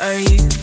Are you?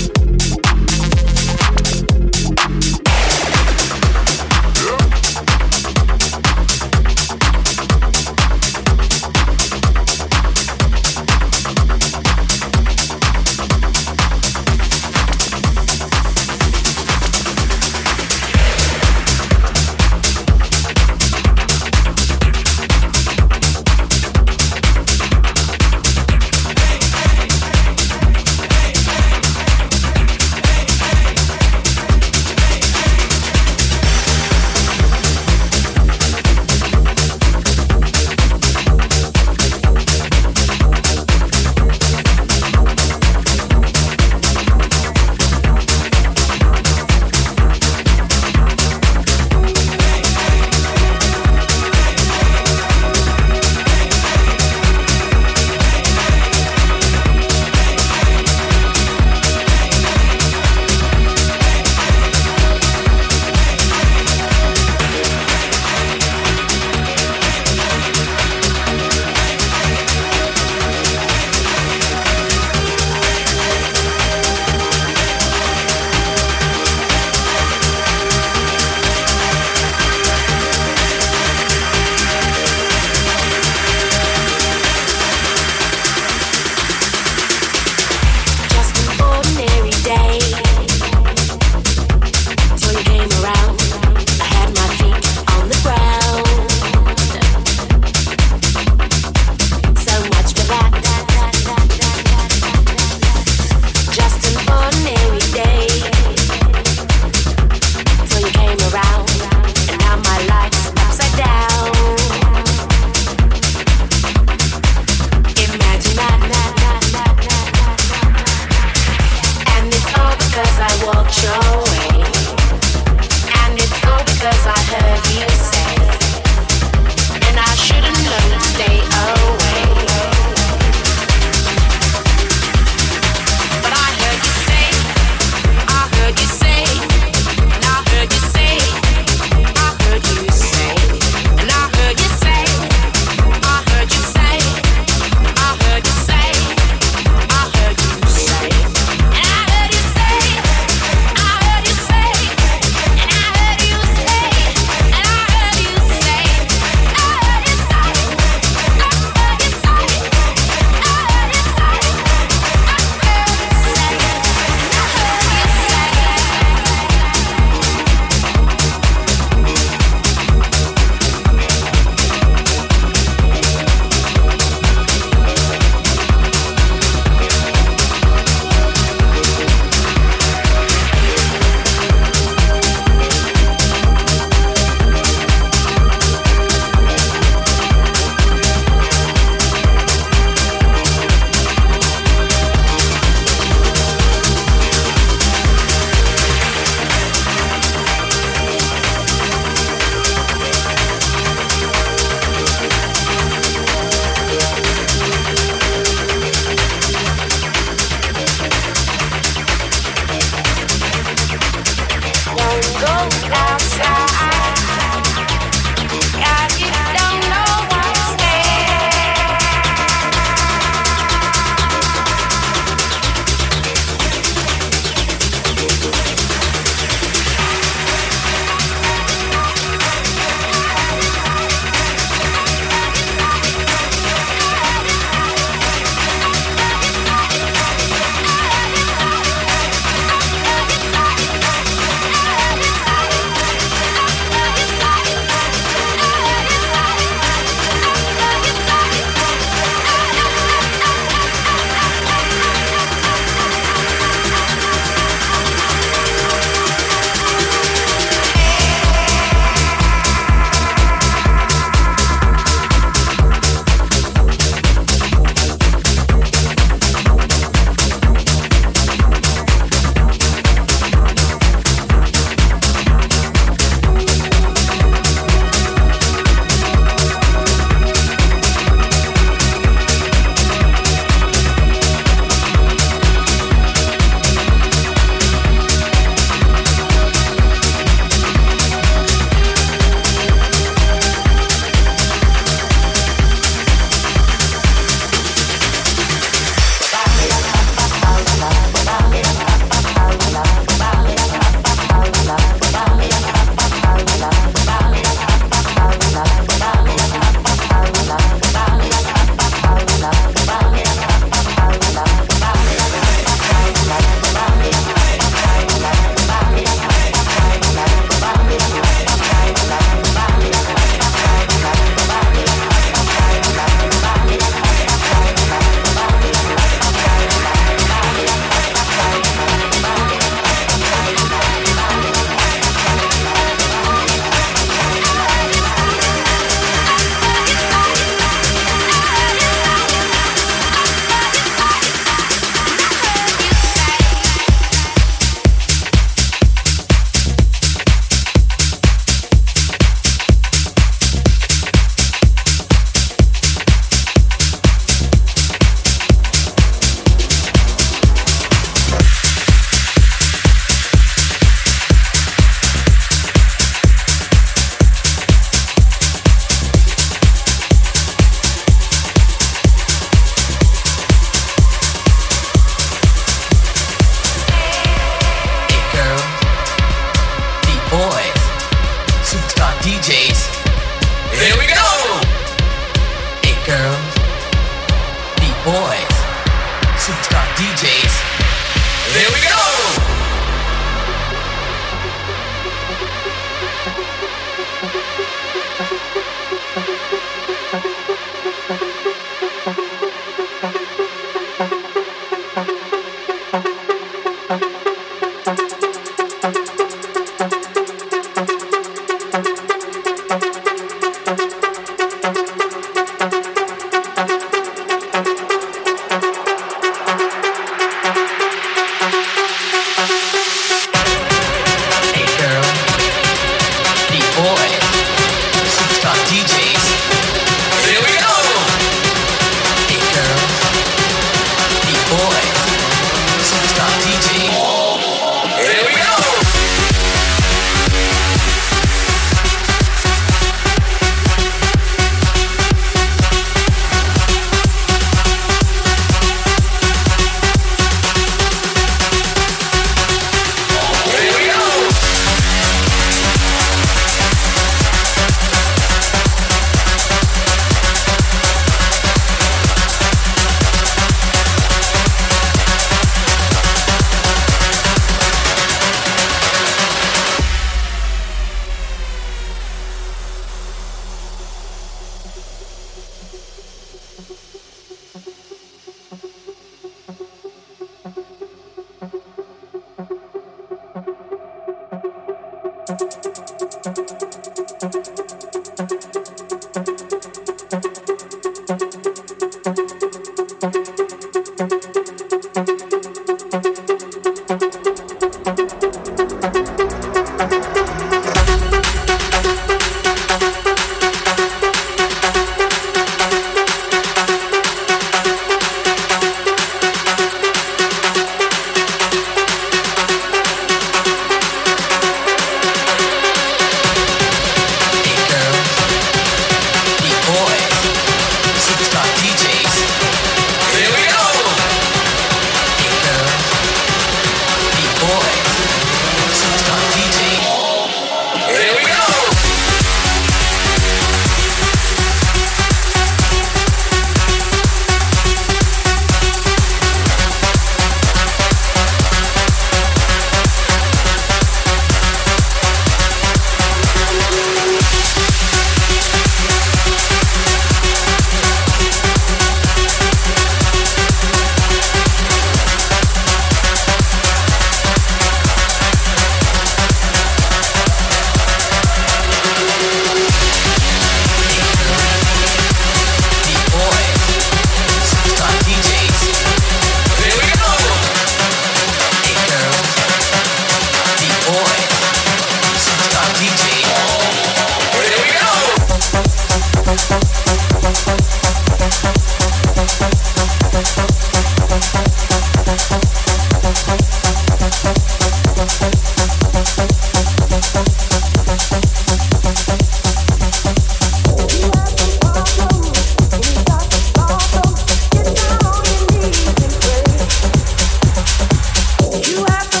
You have to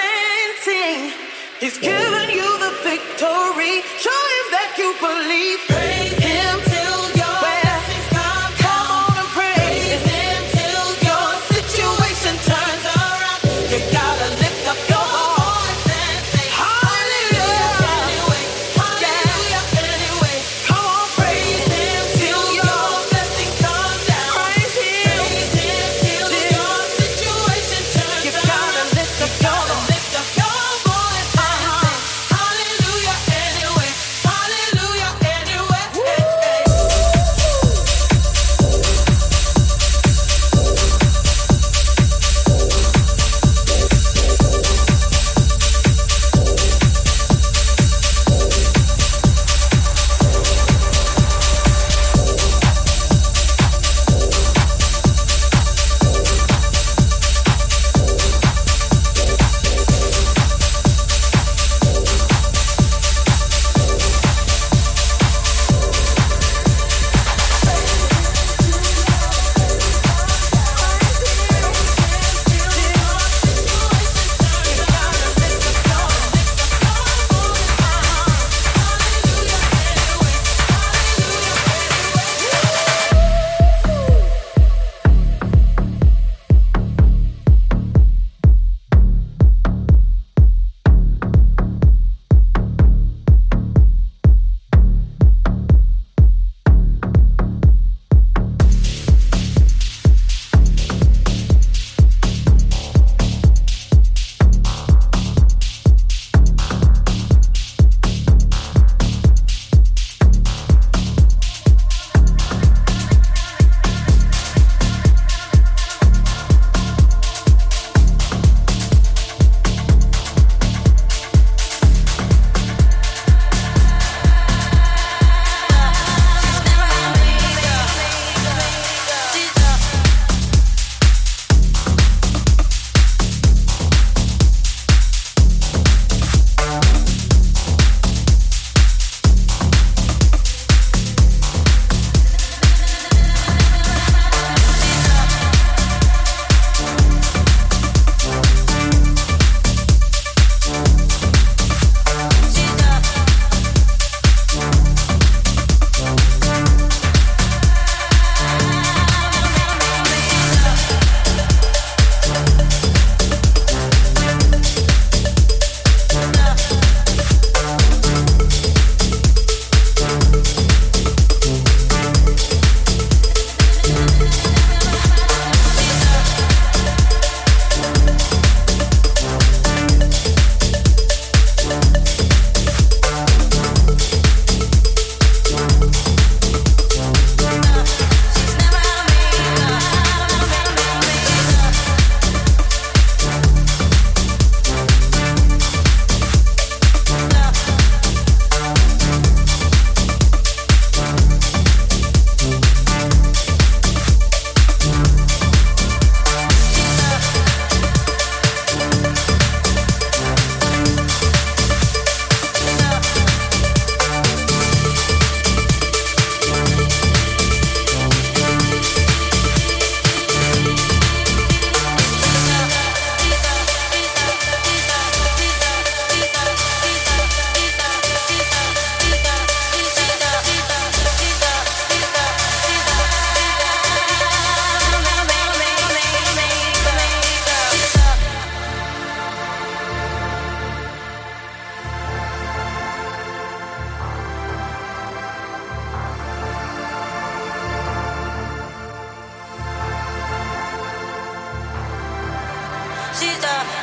painting. He's giving you the victory. Show him that you believe. 记得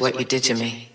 what you did to me.